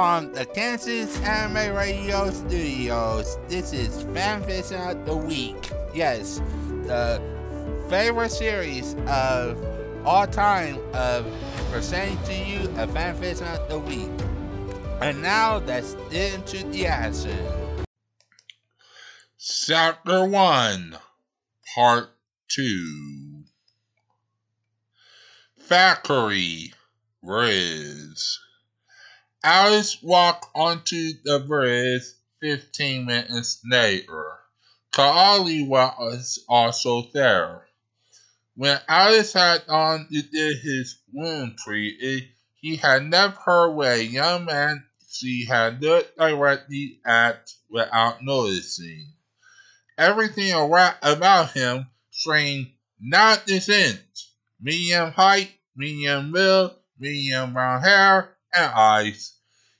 From the Kansas Anime Radio Studios, this is Fanfiction of the Week. Yes, the favorite series of all time of presenting to you a Fanfiction of the Week. And now get into the action. Chapter 1, Part 2 Factory Riz. Alice walked onto the bridge 15 minutes later. Kaali was also there. When Alice had on did his wound treatment, he had left her a young man she had looked directly at without noticing. Everything about him screamed not this inch. Medium height, medium build, medium brown hair, and eyes.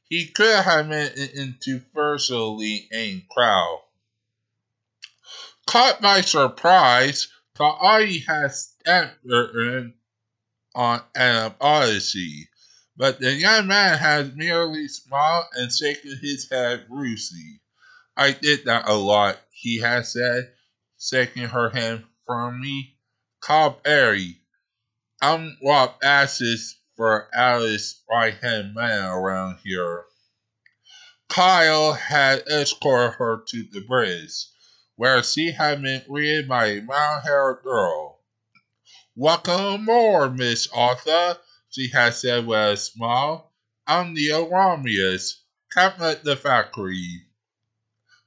He could have made it into virtually any crowd. Caught by surprise, Kaali had stepped on an odyssey, but the young man had merely smiled and shaken his head ruefully. I did that a lot, he had said, shaking her hand firmly. Cobb Airy. I'm what asses for Alice right hand man around here. Kyle had escorted her to the bridge, where she had been greeted by a brown haired girl. Welcome aboard, Miss Arthur, she had said with a smile. I'm Leo Romulus, captain at the factory.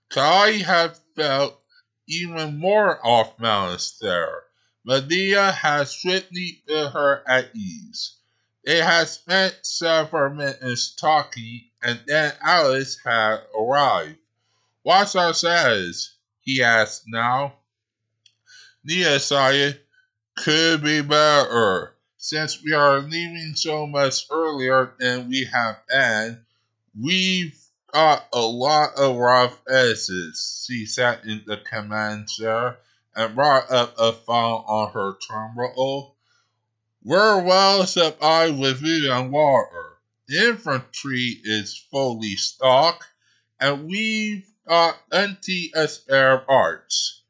Kai had felt even more off balance there. Medea had swiftly put her at ease. They had spent several minutes talking, and then Alice had arrived. What's our status? he asked now. Nia Saya could be better. Since we are leaving so much earlier than we have been, we've got a lot of rough edges. She sat in the command chair and brought up a file on her terminal. Well supplied with food and water. The infantry is fully stocked, and we've got plenty of spare parts.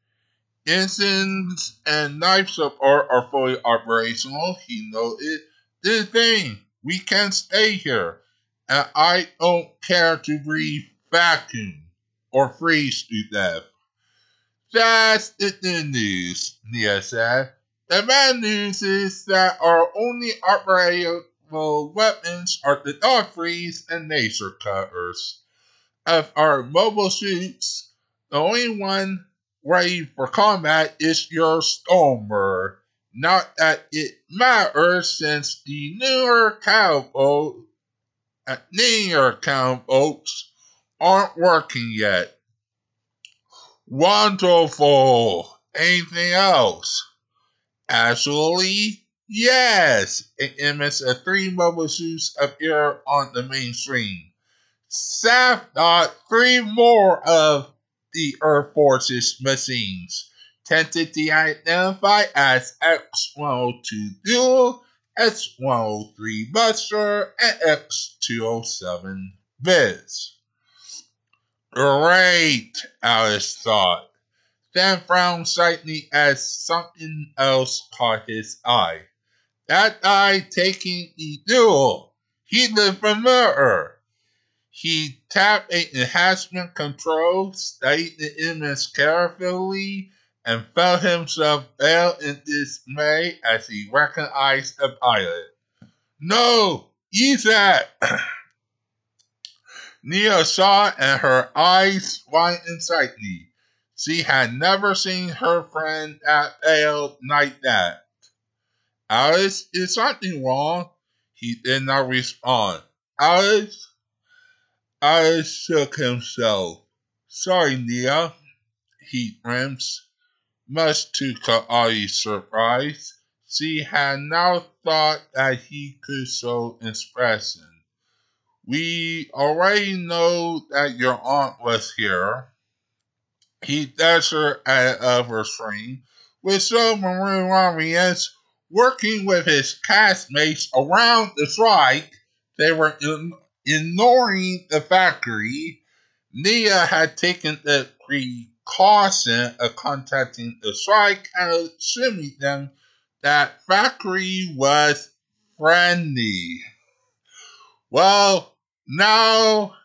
Engines and knife support are fully operational, he noted. The thing, we can stay here, and I don't care to breathe vacuum or freeze to death. That's the news, Nia said. The bad news is that our only operable weapons are the dog freeze and laser cutters. Of our mobile suits, the only one ready for combat is your Stormer. Not that it matters since the newer cowboat, uh, newer cowboats aren't working yet. Wonderful. Anything else? Actually, yes, it emits a three mobile suits appear on the main screen. Saf got uh, three more of the Earth Force's machines, tentatively identified as X-102 Duel, X-103 Buster, and X-207 Blitz. Great, Alice thought then frowned slightly as something else caught his eye. That eye taking the duel. He lived for murder. He tapped a enhancement control, studied the image carefully, and felt himself pale in dismay as he recognized the pilot. No, that. Nia saw and her eyes widened slightly. She had never seen her friend at pale like that. Alice, is something wrong? He did not respond. Alice? Alice shook himself. Sorry, Nia. He grims. Much to Kaali's surprise, she had now thought that he could show expression. We already know that your aunt was here. He Dasher at Everstream, with Submarine Romulus working with his castmates around the strike. They were in, ignoring the factory, Nia had taken the precaution of contacting the strike and assuming them that factory was friendly. Well, now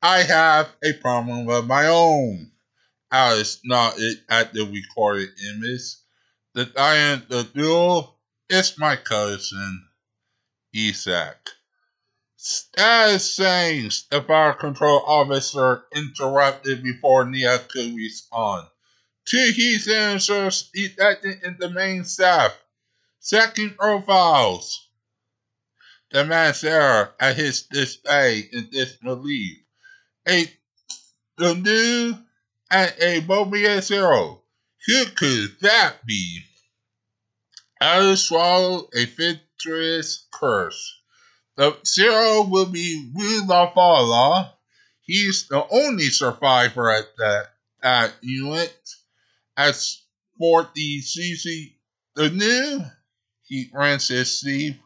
I have a problem of my own. Alice nodded at the recorded image. The giant, the duel, is my cousin, Yzak. As sayings, the fire control officer interrupted before Nia could respond. Two heat sensors detected in the main staff. Second profiles. The man stared at his display in disbelief. A the new and a Mobius zero. Who could that be? Alice swallowed a victorious curse. The zero will be Mu La Flaga. He's the only survivor at that, that unit. As for the CC, the new, he grins his sleeve.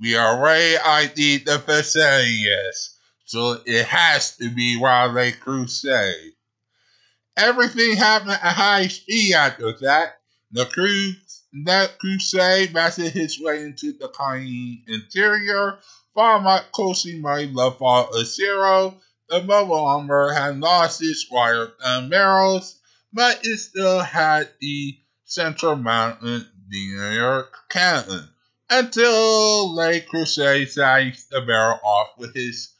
We already ID'd the facility. So it has to be Rau Le Creuset. Everything happened at high speed after that. The crew, that creuset masted his way into the colony interior, closely by love for a zero. The mobile armor had lost its wire and barrels, but it still had the central mounted linear cannon until Le Creuset sized the barrel off with his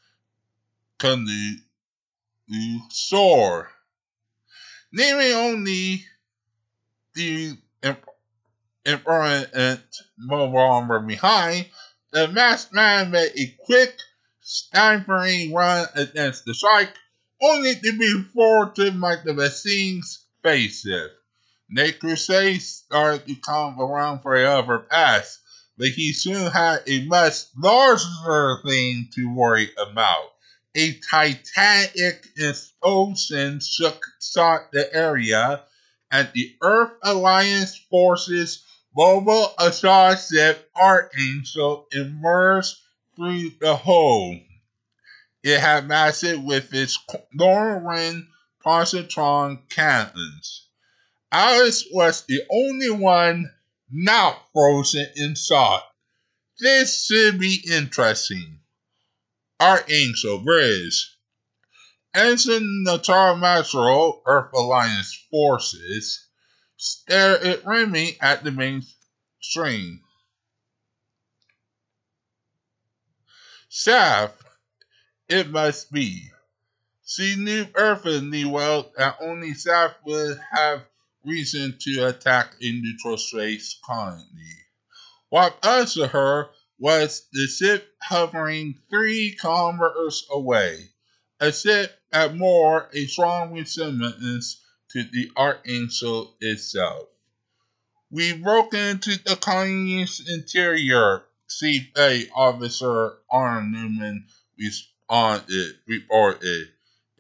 canoe sword. Leaving only the important mobile armor behind, the masked man made a quick, staggering run against the strike, only to be thwarted by the Vaccines spaceship. Nate Creuset started to come around for a other pass, but he soon had a much larger thing to worry about. A titanic explosion shook sought the area, and the Earth Alliance forces Mobile Assault Ship Archangel emerged through the hole. It had massive with its Norrin positron cannons. Alice was the only one not frozen inside. This should be interesting. Archangel Bridge. Ensign Natar Mastro, Earth Alliance forces, stare at Remy at the main screen. Shaft, it must be. She knew perfectly well that only Shaft would have reason to attack a neutral space colony. What answered her was the ship hovering three kilometers away, a ship at more a strong resemblance to the Archangel itself. We broke into the colony's interior, CFA Officer Arnold Neumann responded, reported.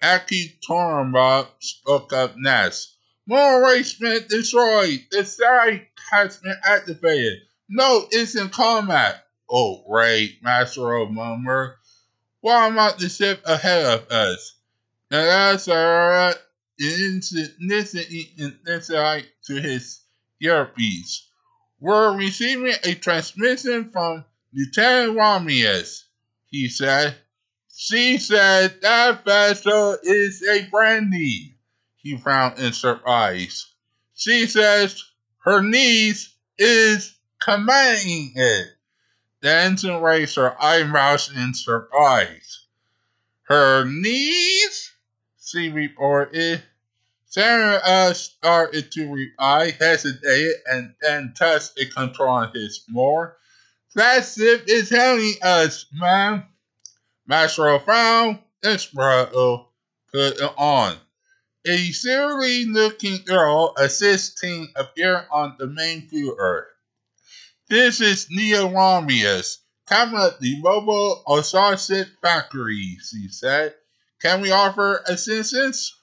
Becky Tornbach spoke up next. More arrangement destroyed. The site has been activated. No, it's in combat. Oh, Ray, Master of Mummer. Why about the ship ahead of us? Now that's alright insight to his earpiece. We're receiving a transmission from Lieutenant Romulus, he said. She said that vessel is a brandy. He frowned in surprise. She says her niece is commanding it. Ensign raised her eyebrows in surprise. Her niece? She reported. Sarah started to reply, hesitated, and then touched a control on his more. That ship is helping us, ma'am. Master frowned, then Sprado put it on. A seriously looking girl, assisting, appeared on the main floor. This is Nia Romulus, coming at the mobile Osarsit factory, she said. Can we offer assistance?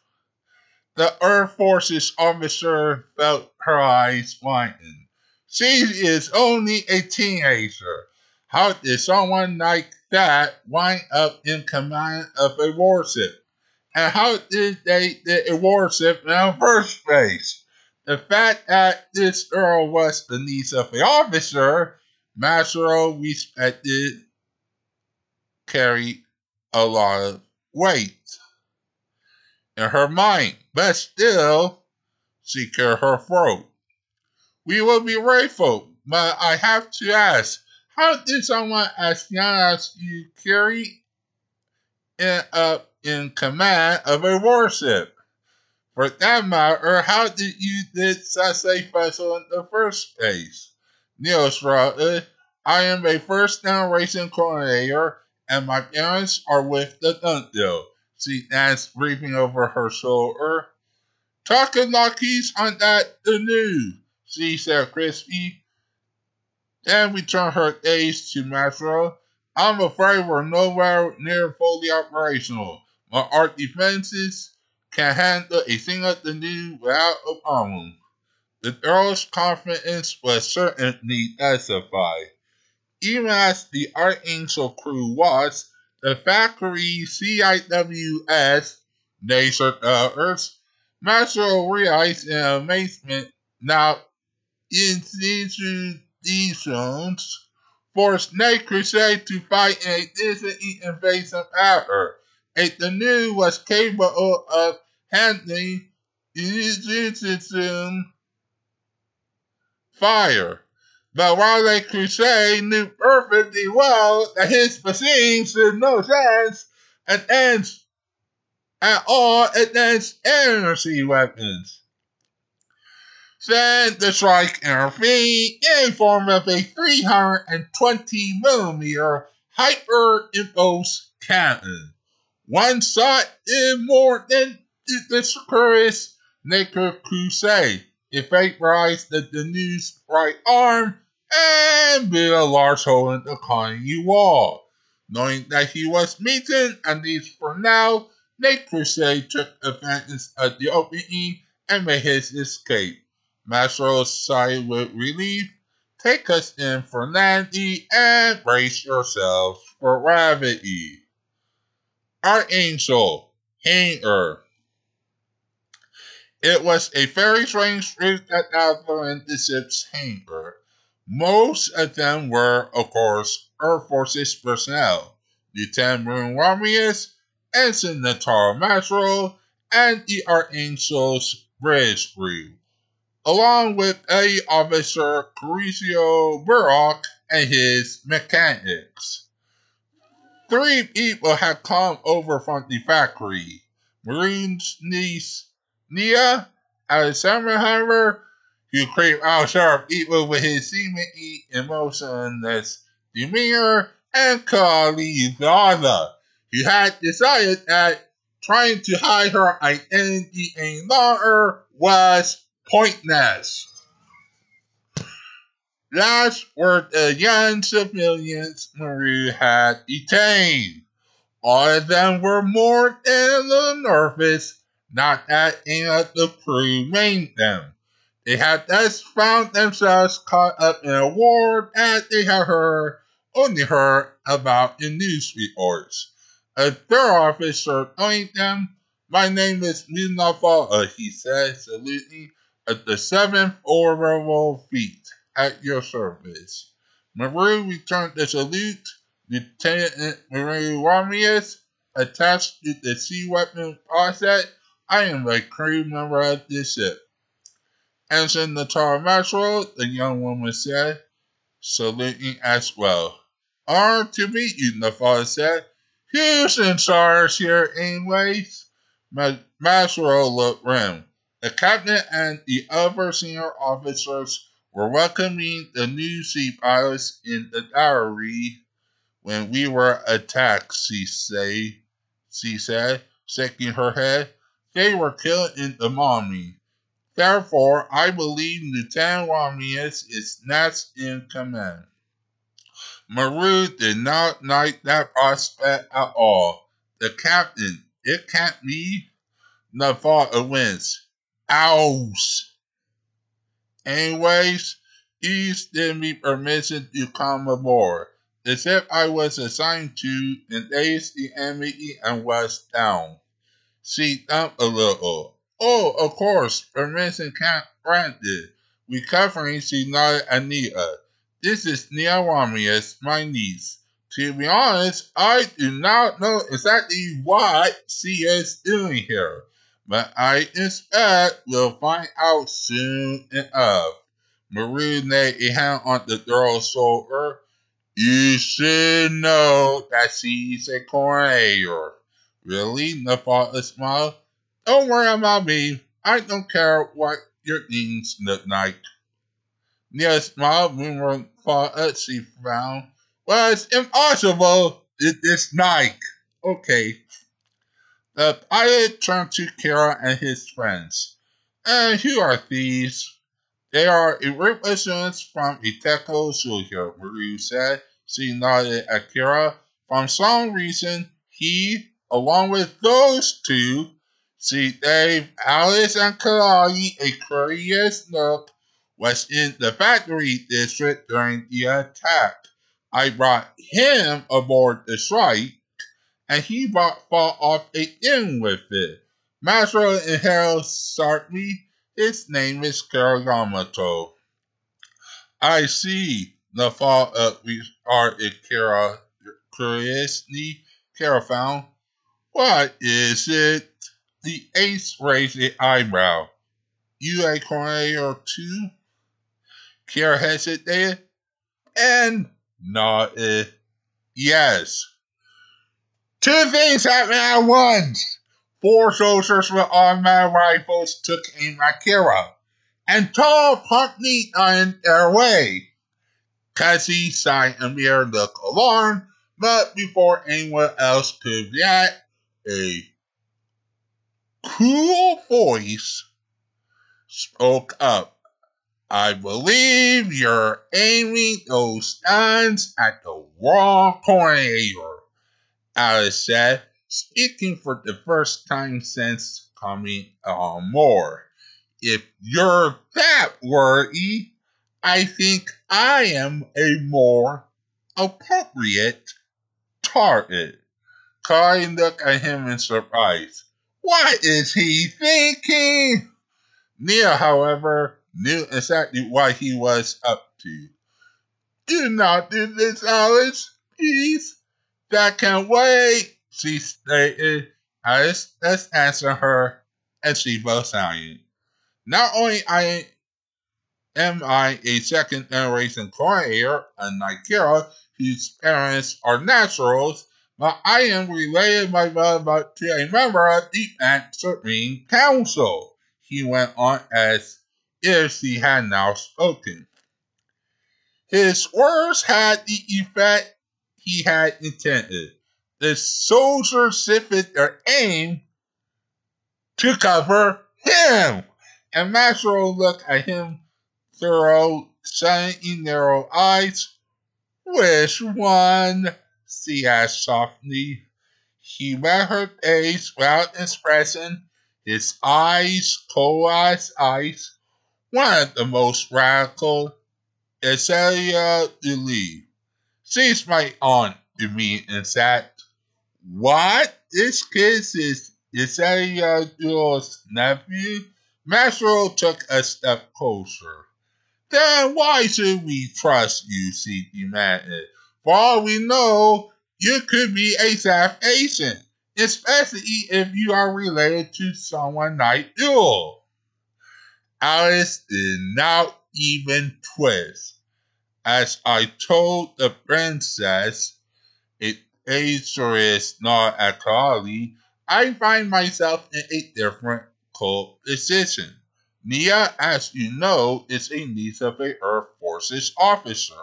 The Earth Forces officer felt her eyes widen. She is only a teenager. How did someone like that wind up in command of a warship? And how did they get a warship in the first place? The fact that this girl was the niece of the officer, Maslow respected carried a lot of weight in her mind, but still she secure her throat. We will be grateful, but I have to ask, how did someone as young as you carry uh, in command of a warship? For that matter, how did you such a vessel in the first place? Neil shrugged. I am a first generation coordinator, and my parents are with the Dundee. She asked, breathing over her shoulder. Talking he's on that the news, she said crispy. Then we turned her gaze to Metro. I'm afraid we're nowhere near fully operational. My art defenses can handle a single canoe without a problem. The Earl's confidence was certainly justified. Even as the Archangel crew was, the factory CIWS, Laser Earth, Master realized in amazement now in institutions forced Night Creuset to fight in a distant invasive power. If the new was capable of handling system fire. But while the Creuset knew perfectly well that his machine stood no chance against at all against energy weapons. Send the strike intervened in form of a 320 millimeter hyper impulse cannon. One shot in more than the Curtis Naked Creuset. It vaporized the Danube's right arm and bit a large hole in the colony wall. Knowing that he was beaten, at least for now, Nate Creuset took advantage of the opening and made his escape. Mastro sighed with relief. Take us in for landing and brace yourselves for gravity. Archangel, Hanger. It was a very strange group that gathered in the ship's hangar. Most of them were, of course, Air Force's personnel, Lieutenant Marine Romulus, Ensign Natara Masro, and the Archangel's British crew, along with A Officer Caricio Burrock and his mechanics. Three people had come over from the factory. Marine's niece, Nia, Alexander who creeped out sharp even with his seemingly emotionless demeanor, and Carly Zada, who had decided that trying to hide her identity any longer was pointless. Last were the young civilians Marie had detained. All of them were more than a little nervous, not that any of the crew named them. They had thus found themselves caught up in a war that they had heard only heard about in news reports. A third officer joined them. My name is Mustafa, he said, saluting at the seventh orbital fleet at your service. Maru returned the salute. Lieutenant Maru Romulus, attached to the sea weapon process, I am a crew member of this ship. Answering the Natara Maxwell, the young woman said, saluting as well. Honored to meet you, the father said. Who's in here, anyways? Maxwell looked round. The captain and the other senior officers were welcoming the new pilots in the diary when we were attacked, she, say, she said, shaking her head. They were killed in the bombing. Therefore, I believe Lieutenant Romulus is next in command. Maru did not like that prospect at all. The captain, it can't be. The thought winced. Ows! Anyways, he didn't be permission to come aboard. if I was assigned to and dazed the enemy and was down. She thumped a little. Oh, of course, permission can't granted. Recovering, she nodded at Nia. Uh, this is Nia Romulus, my niece. To be honest, I do not know exactly what she is doing here, but I expect we'll find out soon enough. Marie laid a on the girl's shoulder. You should know that she's a courier. Really? Nafala smiled. Don't worry about me. I don't care what your things look like. Nia smiled when Nafala she frowned. Well, it's impossible. It is Nike. Okay. Uh, the pilot turned to Kira and his friends. And who are these? They are representatives from a technical school here, said. She nodded at Kira. For some reason, he, along with those two, see Dave, Alice, and Kalali, a curious look, was in the factory district during the attack. I brought him aboard the strike, and he brought fall off a in with it. Harold start me. His name is Kira Yamato. I see the fall of we are Kira curiously Kira found. What is it? The ace raised an eyebrow. You a courier too? Kira hesitated. And nodded yes. Two things happened at once. Four soldiers with automatic rifles took aim at Kira, and Tall promptly on their way. Cassie, Sai, and Mir looked alarmed, but before anyone else could react, a cool voice spoke up. I believe you're aiming those guns at the wrong tornado, Alice said, speaking for the first time since coming on more. If you're that worried, I think I am a more appropriate target. Kai looked at him in surprise. What is he thinking? Nia, however, knew exactly what he was up to. Do not do this, Alice, please. That can wait, she stated. Eh, Alice, let's answer her, and she both silent. Not only I am I a second generation courier, unlike Kira, whose parents are naturals, but I am related by blood to a member of the Answering Council. He went on as if he had now spoken. His words had the effect he had intended. The soldiers shifted their aim to cover him, and Maxwell looked at him through shining narrow eyes. Which one? she asked softly. He met her face without expression, his eyes cold as ice one of the most radical is Elia Duli. She's my aunt to me and said, What? This kid is Isaiah Dule's nephew? Maxwell took a step closer. Then why should we trust you? she demanded. For all we know, you could be a South Asian, especially if you are related to someone like Dule. Alice did not even twist. As I told the princess, it is not at all. I find myself in a different cold position. Nia, as you know, is a niece of a Earth Forces officer.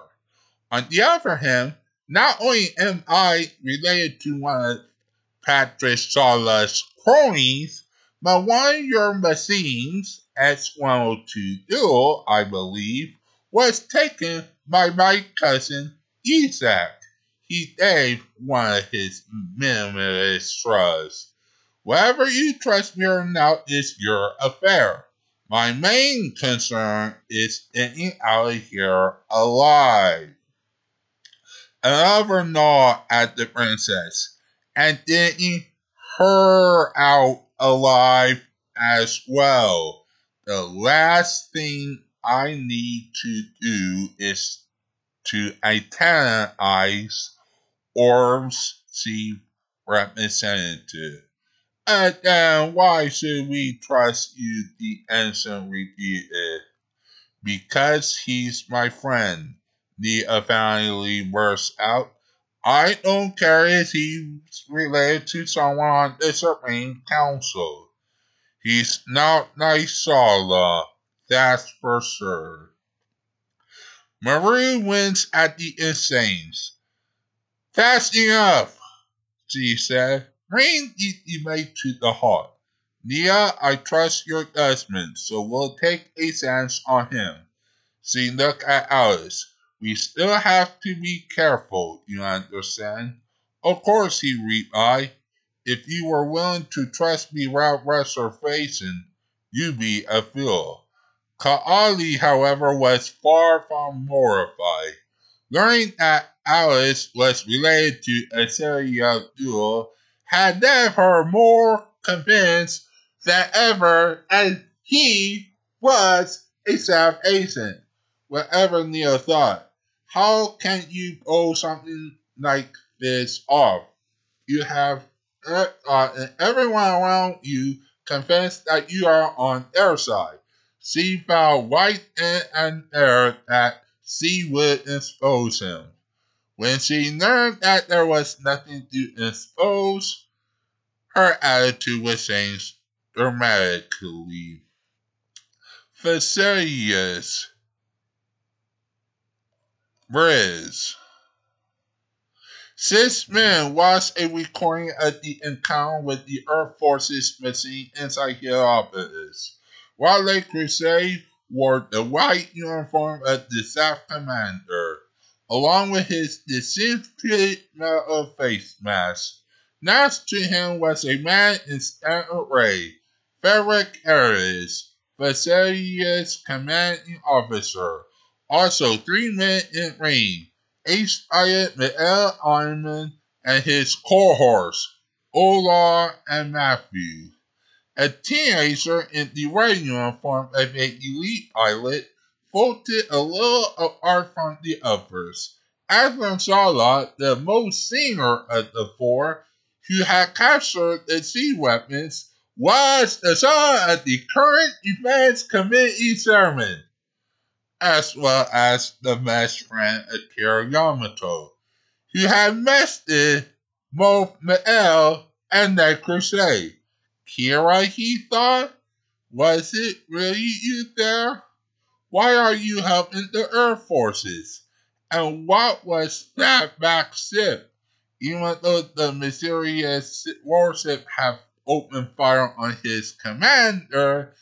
On the other hand, not only am I related to one of Patrick Zala's cronies, but one of your machines S102 Duel, I believe, was taken my cousin Yzak. He gave one of his minimalist trusts. Whether you trust me or not is your affair. My main concern is getting out of here alive. another gnaw at the princess and digging her out alive as well. The last thing I need to do is to antennize Orb's chief representative. And then why should we trust you? The ensign repeated. Because he's my friend, Nia finally burst out. I don't care if he's related to someone on the Supreme Council. He's not Nisala, that's for sure. Marie wins at the Insanes. Fast enough, she said. Bring the mate to the heart. Nia, I trust your judgment, so we'll take a chance on him. See, look at Alice. We still have to be careful, you understand? Of course, he replied. If you were willing to trust me without reservation, you'd be a fool. Kaali, however, was far from mortified. Learning that Alice was related to Azaria Duel had left her more convinced than ever as he was a South Asian. Whatever Neil thought, how can you pull something like this off? You have uh, uh, everyone around you convinced that you are on their side. She found right in an air that she would expose him. When she learned that there was nothing to expose, her attitude was changed dramatically. Vesalius. Briz. Six men watched a recording of the encounter with the Earth Forces machine inside Heliopolis. While Le Creuset wore the white uniform of the South Commander along with his distinctive metal face mask. Next to him was a man in standard array, Frederick Harris, Facility's commanding officer. Also, three men in ring, H. Miguel Ayman and his cohorts, Ola and Matthew. A teenager in the red uniform of an elite pilot quoted a little apart from the others. Admiral Sala, the most senior of the four, who had captured the sea weapons, was the son of the current Defense Committee chairman, as well as the best friend Akira Yamato, who had mested both Mael and the creuset. Kira, he thought, was it really you there? Why are you helping the Earth Forces? And what was that back ship? Even though the mysterious warship had opened fire on his commander,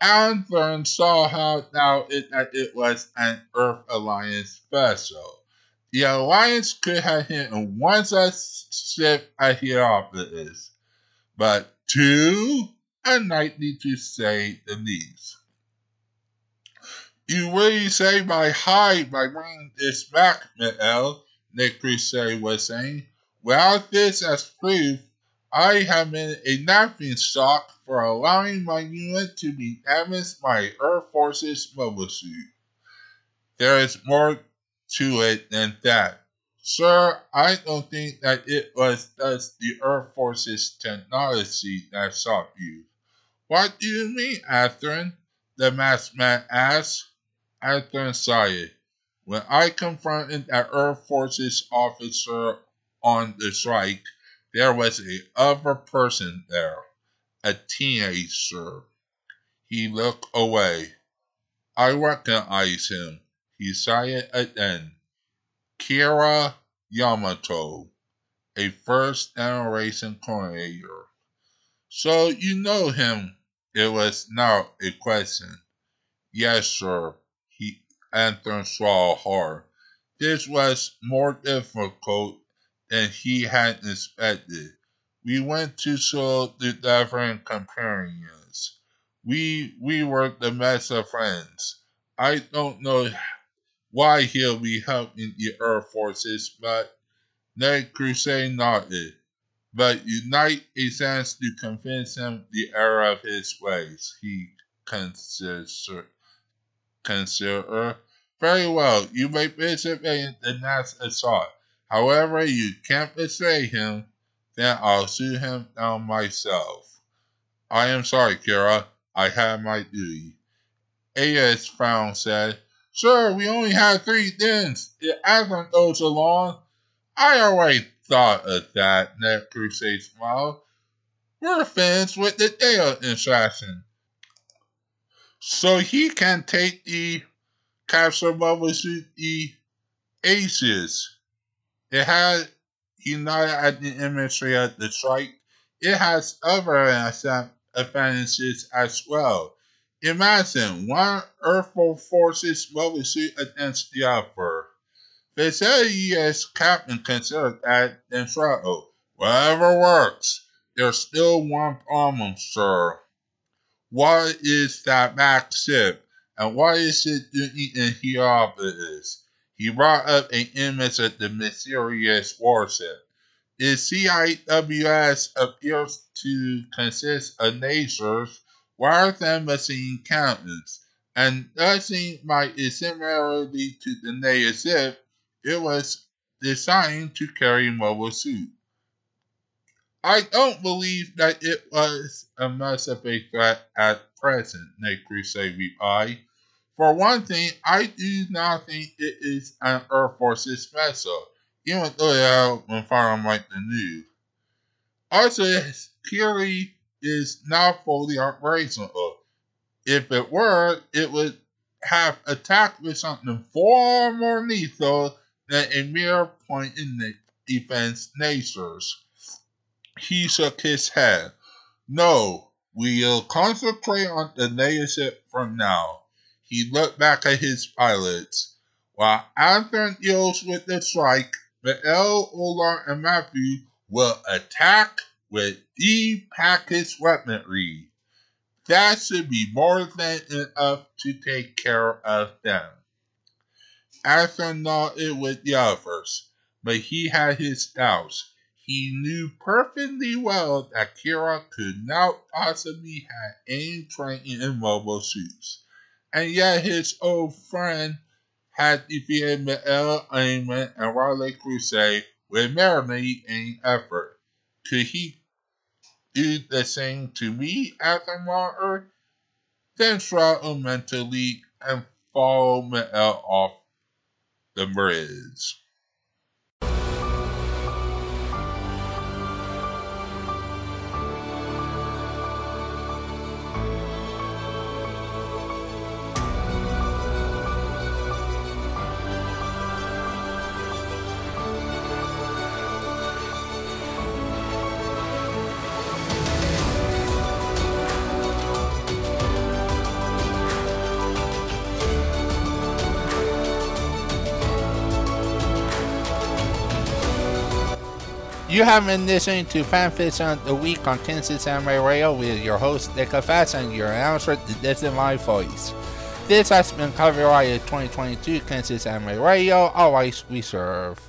Anthony saw how now it, that it was an Earth Alliance vessel. The Alliance could have hit one such ship at Heliopolis, but two, unlikely to say the least. You really say my hide by bringing this back, Miguel, Nick Creuset was saying. Without this as proof, I have been a laughing stock for allowing my unit to be damaged by Earth Force's mobile suit. There is more to it than that. Sir, I don't think that it was just the Earth Force's technology that stopped you. What do you mean, Athrun? The masked man asked. Arthur Sire. When I confronted that Earth Forces officer on the strike, there was a other person there, a teenager. He looked away. I recognize him. He sighed again. Kira Yamato, a first generation coordinator. So you know him. It was now a question. Yes, sir he answered saw hard. This was more difficult than he had expected. We went to show the different companions. We we were the best of friends. I don't know why he'll be helping the Earth forces, but Ned Creuset nodded. But Unite a sense to convince him the error of his ways, he considered. consider. Very well, you may participate in the next assault. However, you can't betray him, then I'll sue him down myself. I am sorry, Kira. I had my duty. A.S. frown said, Sir, we only had three dens. It hasn't go so long. I already thought of that, Ned Creuset smiled. We're fans with the Dale instruction. So he can take the capture bubble suit the aces. It has United at the imagery of the strike. It has other advantages as well. Imagine one Earthful Forces bubble suit against the other. They say U.S. captain considered that then struggle. Whatever works. There's still one problem, sir. What is that back ship? And what is it doing in Heliopolis? He brought up an image of the mysterious warship. The CIWS appears to consist of nations rather than machine countenance, and judging by its similarity to the ship, it was designed to carry mobile suit. I don't believe that it was a much of a threat at present, Ned Creuset replied. For one thing, I do not think it is an Air Force's vessel, even though it has been firing like the news. Also, it clearly is not fully operational. If it were, it would have attacked with something far more lethal than a mere point in the defense natures. He shook his head. No, we'll concentrate on the native from now. He looked back at his pilots. While Anthony deals with the strike, Miguel, Olor, and Matthew will attack with deep package weaponry. That should be more than enough to take care of them. Arthur nodded with the others, but he had his doubts. He knew perfectly well that Kira could not possibly have any training in mobile suits and yet his old friend had defeated Miguel Ayman and Rau Le Creuset with merely any effort. Could he do the same to me, Arthur Martyr? Then struggle mentally and follow off the bridge. You have been listening to FanFiction of the Week on Kansas Anime Radio with your host, Deca Fast, and your announcer, The Distant My Voice. This has been copyrighted 2022 Kansas Anime Radio, always we serve.